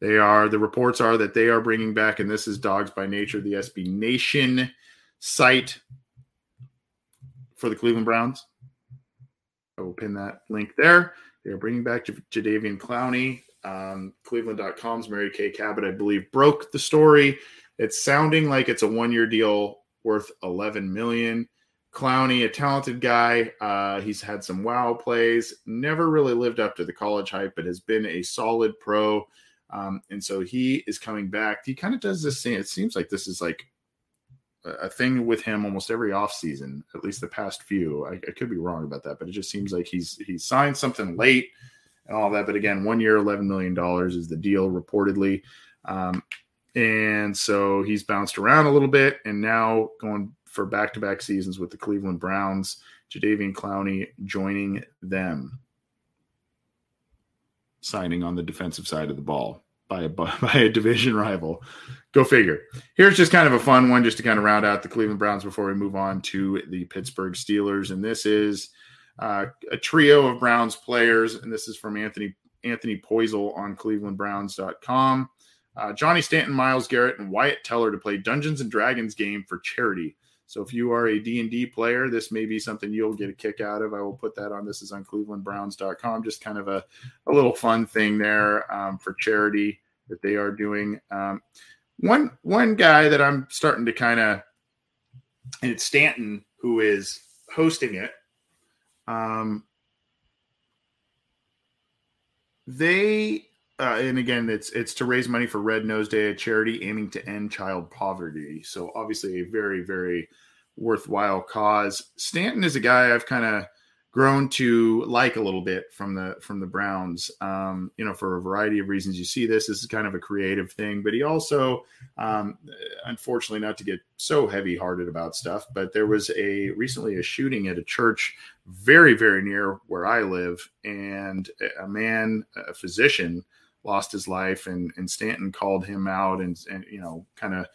They are, the reports are that they are bringing back, and this is Dogs by Nature, the SB Nation site for the Cleveland Browns. I will pin that link there. They are bringing back J- Jadeveon Clowney. Um, Cleveland.com's Mary Kay Cabot, I believe, broke the story it's sounding like it's a one year deal worth 11 million. Clowney, a talented guy. Uh, he's had some wow plays. Never really lived up to the college hype, but has been a solid pro. Um, and so he is coming back. He kind of does this thing. It seems like this is like a thing with him almost every offseason, at least the past few. I, I, could be wrong about that, but it just seems like he's he signed something late and all that. But again, one year, eleven million dollars is the deal reportedly. Um, and so he's bounced around a little bit and now going for back to back seasons with the Cleveland Browns. Jadeveon Clowney joining them, signing on the defensive side of the ball by a, by a division rival. Go figure. Here's just kind of a fun one just to kind of round out the Cleveland Browns before we move on to the Pittsburgh Steelers. And this is uh, a trio of Browns players. And this is from Anthony Anthony Poisal on clevelandbrowns.com uh, Johnny Stanton, Myles Garrett, and Wyatt Teller to play Dungeons and Dragons game for charity. So if you are a D&D player, this may be something you'll get a kick out of. I will put that on. This is on clevelandbrowns.com. Just kind of a, a little fun thing there um, for charity that they are doing. Um, one one guy that I'm starting to kind of, and it's Stanton who is hosting it. Um, they uh, and again, it's it's to raise money for Red Nose Day, a charity aiming to end child poverty. So obviously, a very very worthwhile cause. Stanton is a guy I've kind of grown to like a little bit from the from the Browns. Um, you know, for a variety of reasons. You see this, this is kind of a creative thing, but he also, um, unfortunately, not to get so heavy hearted about stuff, but there was a recently a shooting at a church very very near where I live, and a man, a physician lost his life, and and Stanton called him out and and you know kind of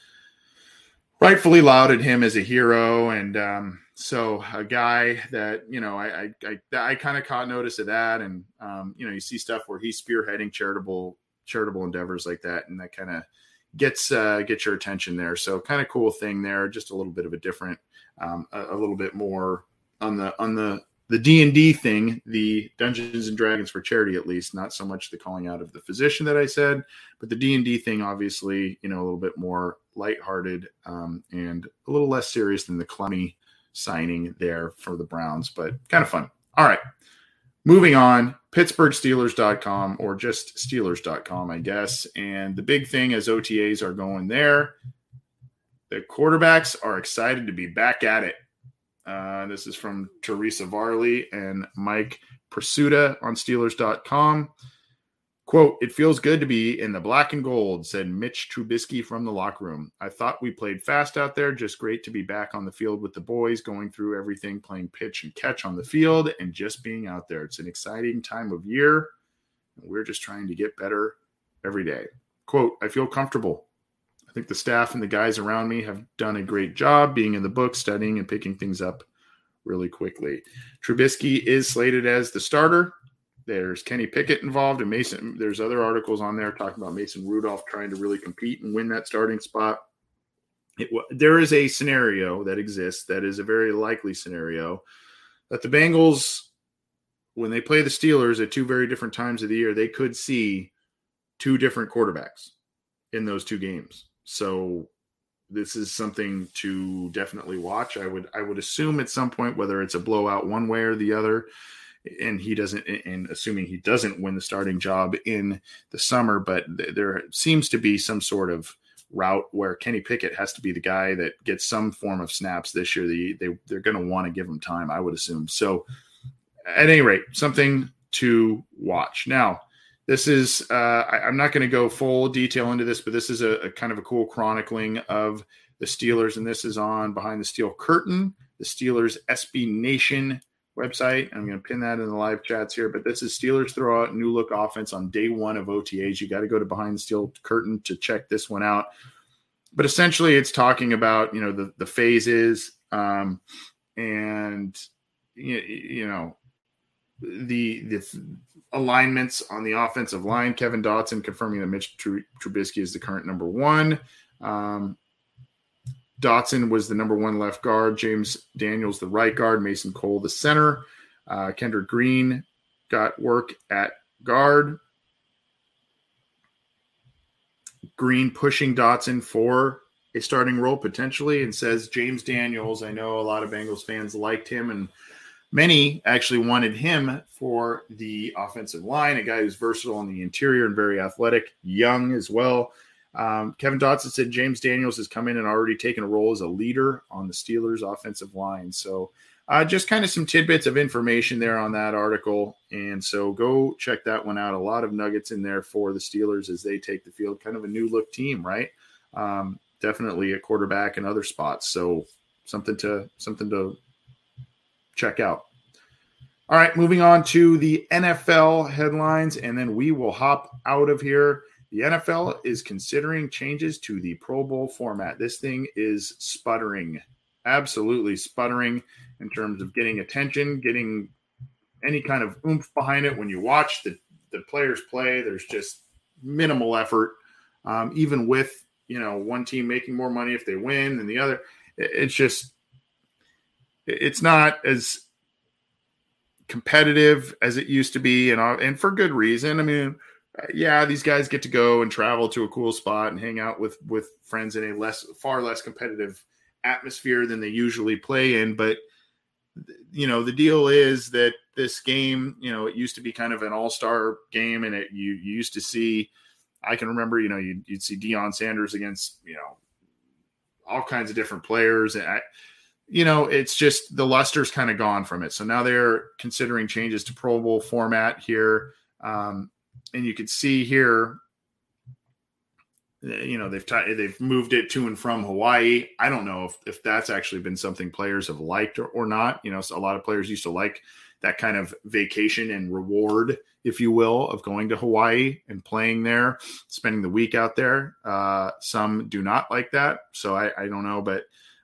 rightfully lauded him as a hero. And um, so a guy that you know i i i, I kind of caught notice of that. And um, you know you see stuff where he's spearheading charitable charitable endeavors like that. And that kind of gets uh gets your attention there. So kind of cool thing there. Just a little bit of a different um a, a little bit more on the on the the d&d thing the dungeons and dragons for charity at least not so much the calling out of the physician that i said but the d&d thing obviously you know a little bit more lighthearted um, and a little less serious than the Clowney signing there for the browns but kind of fun. All right moving on pittsburghsteelers.com or just steelers.com i guess and the big thing as otas are going there the quarterbacks are excited to be back at it uh, this is from Teresa Varley and Mike Prisuta on Steelers.com. Quote, it feels good to be in the black and gold, said Mitch Trubisky from the locker room. I thought we played fast out there. Just great to be back on the field with the boys, going through everything, playing pitch and catch on the field, and just being out there. It's an exciting time of year. And we're just trying to get better every day. Quote, I feel comfortable. I think the staff and the guys around me have done a great job being in the book, studying, and picking things up really quickly. Trubisky is slated as the starter. There's Kenny Pickett involved, and Mason. There's other articles on there talking about Mason Rudolph trying to really compete and win that starting spot. It, there is a scenario that exists that is a very likely scenario that the Bengals when they play the Steelers at two very different times of the year, they could see two different quarterbacks in those two games. So this is something to definitely watch. I would I would assume at some point whether it's a blowout one way or the other, and he doesn't and assuming he doesn't win the starting job in the summer, but th- there seems to be some sort of route where Kenny Pickett has to be the guy that gets some form of snaps this year. They, they they're going to want to give him time, I would assume. So at any rate, something to watch. Now, this is uh, I, am not going to go full detail into this, but this is a, a, kind of a cool chronicling of the Steelers, and this is on Behind the Steel Curtain, the Steelers SB Nation website. I'm going to pin that in the live chats here, but this is Steelers throw out new look offense on day one of OTAs. You got to go to Behind the Steel Curtain to check this one out. But essentially, it's talking about you know the the phases um, and you, you know the the alignments on the offensive line. Kevin Dotson confirming that Mitch Trubisky is the current number one. Um, Dotson was the number one left guard. James Daniels the right guard. Mason Cole the center. Uh, Kendrick Green got work at guard. Green pushing Dotson for a starting role potentially, and says James Daniels. I know a lot of Bengals fans liked him and Many actually wanted him for the offensive line, a guy who's versatile in the interior and very athletic, young as well. Um, Kevin Dotson said James Daniels has come in and already taken a role as a leader on the Steelers' offensive line. So, uh, just kind of some tidbits of information there on that article. And so, go check that one out. A lot of nuggets in there for the Steelers as they take the field. Kind of a new look team, right? Um, definitely a quarterback and other spots. So, something to something to check out. All right, moving on to the NFL headlines, and then we will hop out of here. The NFL is considering changes to the Pro Bowl format. This thing is sputtering, absolutely sputtering in terms of getting attention, getting any kind of oomph behind it. When you watch the, the players play, there's just minimal effort. Um, even with you know one team making more money if they win than the other, it's just it's not as competitive as it used to be, and uh, and for good reason. I mean, yeah, these guys get to go and travel to a cool spot and hang out with with friends in a less far less competitive atmosphere than they usually play in, but you know the deal is that this game you know it used to be kind of an all-star game and it you, you used to see i can remember you know you'd, you'd see Deion Sanders against you know all kinds of different players and I, you know, it's just the luster's kind of gone from it. So now they're considering changes to Pro Bowl format here. Um, and you can see here, you know, they've t- they've moved it to and from Hawaii. I don't know if, if that's actually been something players have liked or, or not. You know, a lot of players used to like that kind of vacation and reward, if you will, of going to Hawaii and playing there, spending the week out there. Uh, some do not like that. So I, I don't know, but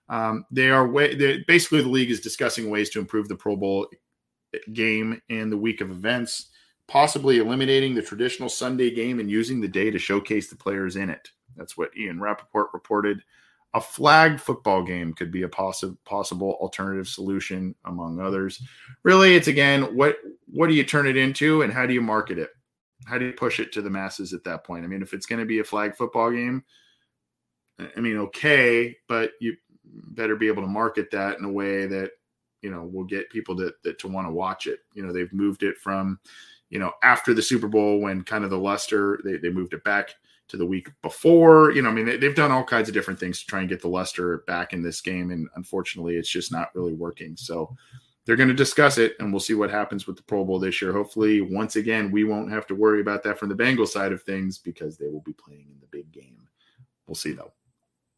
um, they are way, basically the league is discussing ways to improve the Pro Bowl game and the week of events, possibly eliminating the traditional Sunday game and using the day to showcase the players in it. That's what Ian Rapoport reported. A flag football game could be a possible possible alternative solution, among others. Really, it's again what what do you turn it into and how do you market it? How do you push it to the masses at that point? I mean, if it's going to be a flag football game, I mean, okay, but you better be able to market that in a way that you know will get people that to want to watch it. You know, they've moved it from you know after the Super Bowl when kind of the luster they, they moved it back to the week before. You know, I mean they, they've done all kinds of different things to try and get the luster back in this game, and unfortunately, it's just not really working. So they're going to discuss it and we'll see what happens with the Pro Bowl this year. Hopefully, once again, we won't have to worry about that from the Bengals side of things because they will be playing in the big game. We'll see though.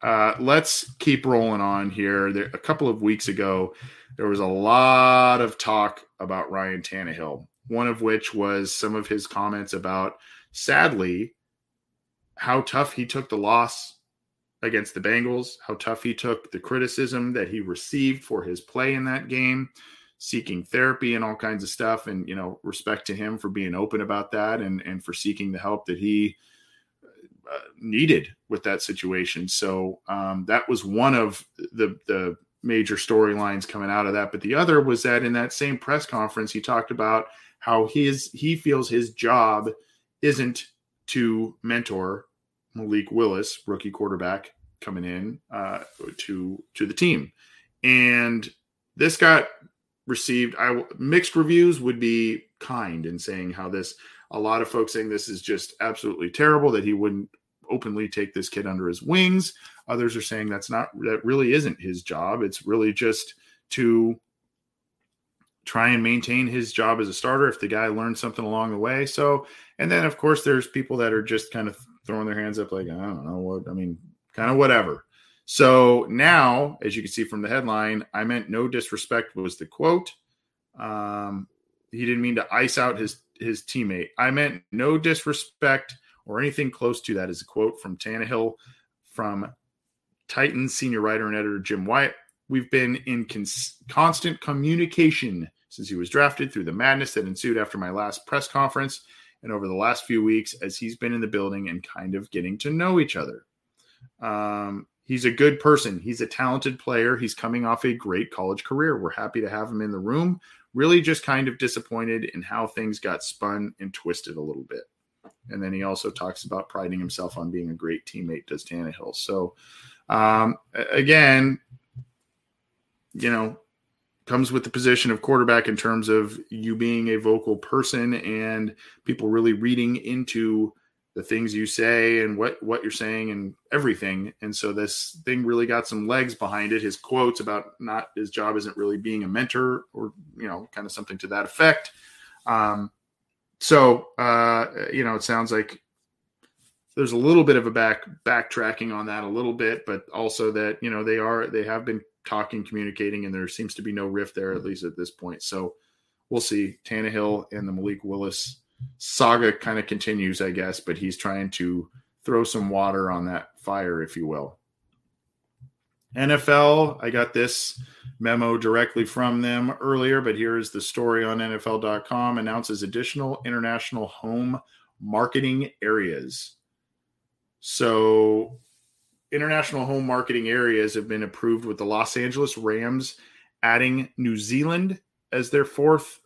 Uh, let's keep rolling on here. There, a couple of weeks ago, there was a lot of talk about Ryan Tannehill, one of which was some of his comments about, sadly, how tough he took the loss against the Bengals, how tough he took the criticism that he received for his play in that game, seeking therapy and all kinds of stuff. And, you know, respect to him for being open about that and, and for seeking the help that he needed with that situation. So um, that was one of the the major storylines coming out of that. But the other was that in that same press conference, he talked about how his he feels his job isn't to mentor Malik Willis, rookie quarterback coming in uh, to to the team, and this got received. I mixed reviews would be kind in saying how this. A lot of folks saying this is just absolutely terrible that he wouldn't openly take this kid under his wings. Others are saying that's not that really isn't his job. It's really just to try and maintain his job as a starter if the guy learns something along the way. So, and then of course there's people that are just kind of throwing their hands up like I don't know what I mean, kind of whatever. So now, as you can see from the headline, I meant no disrespect was the quote. Um, he didn't mean to ice out his his teammate. I meant no disrespect or anything close to that is a quote from Tannehill from Titans senior writer and editor Jim Wyatt. We've been in cons- constant communication since he was drafted through the madness that ensued after my last press conference and over the last few weeks as he's been in the building and kind of getting to know each other. Um, he's a good person. He's a talented player. He's coming off a great college career. We're happy to have him in the room. Really just kind of disappointed in how things got spun and twisted a little bit. And then he also talks about priding himself on being a great teammate, does Tannehill. So, um, again, you know, comes with the position of quarterback in terms of you being a vocal person and people really reading into the things you say and what what you're saying and everything. And so this thing really got some legs behind it. His quotes about not his job isn't really being a mentor or you know kind of something to that effect. Um, so uh, you know, it sounds like there's a little bit of a back backtracking on that a little bit, but also that you know they are they have been talking, communicating, and there seems to be no rift there at least at this point. So we'll see. Tannehill and the Malik Willis saga kind of continues, I guess, but he's trying to throw some water on that fire, if you will. NFL, I got this memo directly from them earlier, but here is the story on NFL.com announces additional international home marketing areas. So, international home marketing areas have been approved with the Los Angeles Rams adding New Zealand as their fourth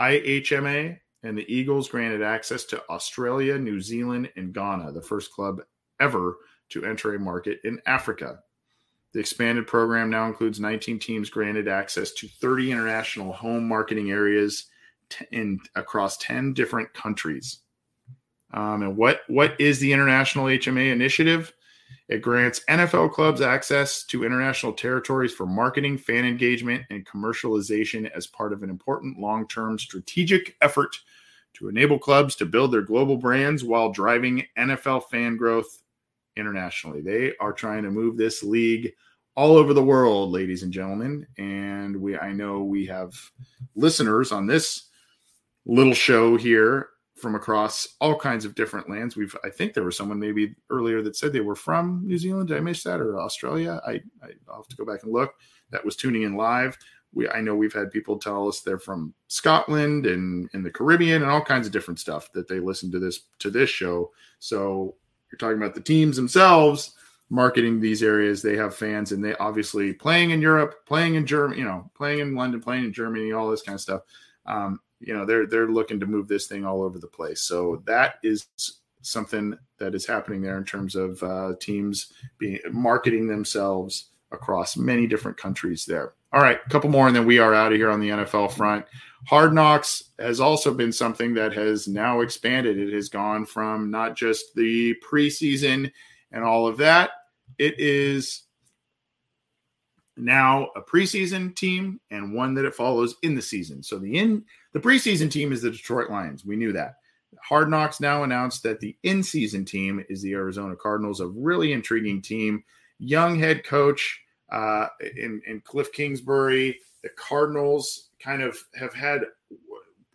IHMA, and the Eagles granted access to Australia, New Zealand, and Ghana, the first club ever to enter a market in Africa. The expanded program now includes 19 teams granted access to 30 international home marketing areas in across 10 different countries. Um, and what what is the International HMA initiative? It grants NFL clubs access to international territories for marketing, fan engagement, and commercialization as part of an important long-term strategic effort to enable clubs to build their global brands while driving NFL fan growth internationally. They are trying to move this league all over the world, ladies and gentlemen. And we I know we have listeners on this little show here from across all kinds of different lands. We've I think there was someone maybe earlier that said they were from New Zealand. Did I miss that or Australia? I, I will have to go back and look. That was tuning in live. We I know we've had people tell us they're from Scotland and in the Caribbean and all kinds of different stuff that they listen to this to this show. So you're talking about the teams themselves marketing these areas. They have fans, and they obviously playing in Europe, playing in Germany, you know, playing in London, playing in Germany, all this kind of stuff. Um, you know, they're they're looking to move this thing all over the place. So that is something that is happening there in terms of uh, teams being marketing themselves across many different countries there. All right, a couple more, and then we are out of here on the NFL front. Hard Knocks has also been something that has now expanded. It has gone from not just the preseason and all of that. It is now a preseason team and one that it follows in the season. So the in the preseason team is the Detroit Lions. We knew that. Hard Knocks now announced that the in-season team is the Arizona Cardinals, a really intriguing team. Young head coach uh, in, in Cliff Kingsbury. The Cardinals kind of have had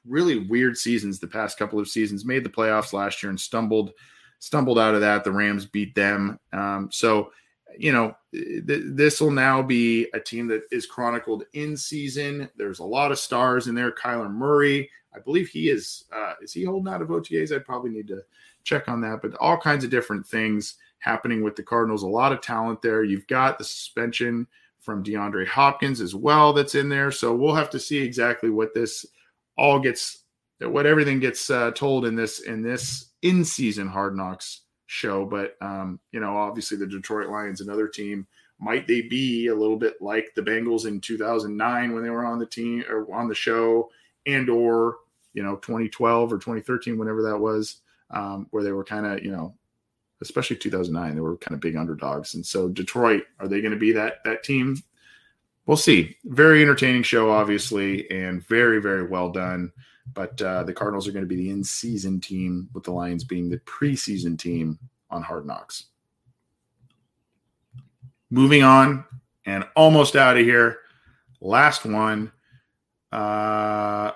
really weird seasons the past couple of seasons. Made the playoffs last year and stumbled stumbled out of that. The Rams beat them. Um, so, you know, th- this will now be a team that is chronicled in season. There's a lot of stars in there. Kyler Murray, I believe he is. Uh, is he holding out of OTAs? I probably need to check on that. But all kinds of different things happening with the Cardinals. A lot of talent there. You've got the suspension from DeAndre Hopkins as well that's in there. So we'll have to see exactly what this all gets, what everything gets uh, told in this in this in season Hard Knocks show. But um, you know, obviously the Detroit Lions, another team. Might they be a little bit like the Bengals in 2009 when they were on the team or on the show, and or you know 2012 or 2013, whenever that was, um, where they were kind of you know especially 2009. They were kind of big underdogs, and so Detroit are they going to be that that team? We'll see. Very entertaining show, obviously, and very very well done. But uh, the Cardinals are going to be the in-season team, with the Lions being the preseason team on Hard Knocks. Moving on, and almost out of here. Last one. Uh,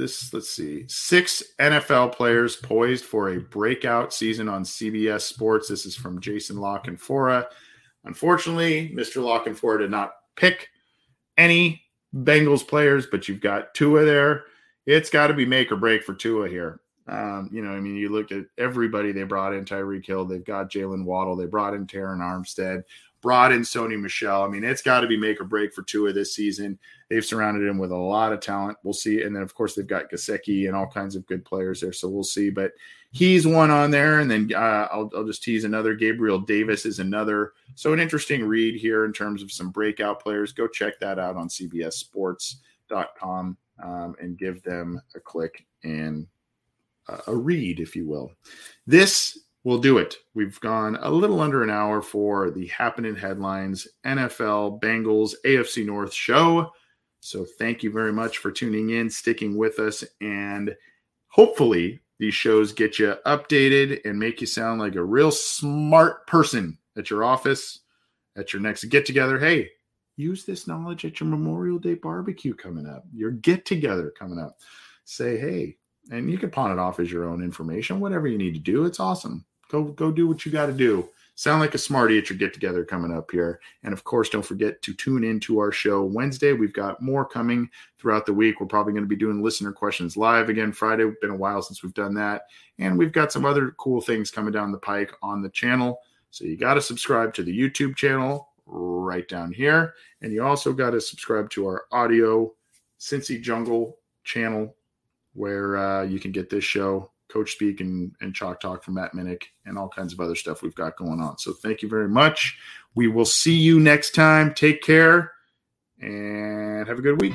this let's see six nfl players poised for a breakout season on cbs sports. This is from jason la canfora unfortunately mr la canfora did not pick any bengals players but you've got tua there. It's got to be make or break for tua here. Um, you know i mean you look at everybody they brought in tyreek hill they've got jaylen waddle they brought in Terron armstead brought in Sony Michel. I mean, it's got to be make or break for Tua this season. They've surrounded him with a lot of talent. We'll see. And then, of course, they've got Gesicki and all kinds of good players there. So we'll see. But he's one on there. And then uh, I'll, I'll just tease another. Gabriel Davis is another. So an interesting read here in terms of some breakout players. Go check that out on CBSSports.com um, and give them a click and uh, a read, if you will. This we'll do it. We've gone a little under an hour for the happening headlines NFL Bengals AFC North show. So thank you very much for tuning in, sticking with us, and hopefully these shows get you updated and make you sound like a real smart person at your office, at your next get together. Hey, use this knowledge at your Memorial Day barbecue coming up, your get together coming up. Say, hey, and you can pawn it off as your own information, whatever you need to do. It's awesome. Go go do what you got to do. Sound like a smarty at your get together coming up here. And of course, don't forget to tune in to our show Wednesday. We've got more coming throughout the week. We're probably going to be doing listener questions live again Friday. Been a while since we've done that. And we've got some other cool things coming down the pike on the channel. So you got to subscribe to the YouTube channel right down here. And you also got to subscribe to our audio Cincy Jungle channel where uh, you can get this show Coach Speak and, and Chalk Talk from Matt Minnick and all kinds of other stuff we've got going on. So thank you very much. We will see you next time. Take care and have a good week.